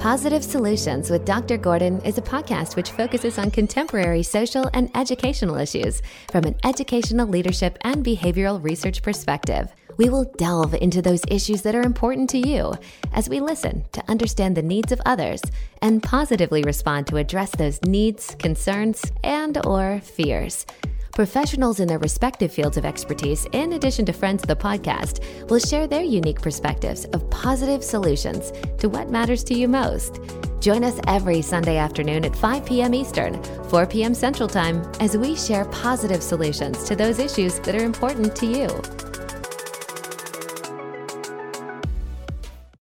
Positive Solutions with Dr. Gordon is a podcast which focuses on contemporary social and educational issues from an educational leadership and behavioral research perspective. We will delve into those issues that are important to you as we listen to understand the needs of others and positively respond to address those needs, concerns, and or fears. Professionals in their respective fields of expertise, in addition to friends of the podcast, will share their unique perspectives of positive solutions to what matters to you most. Join us every Sunday afternoon at 5 p.m. Eastern, 4 p.m. Central Time, as we share positive solutions to those issues that are important to you.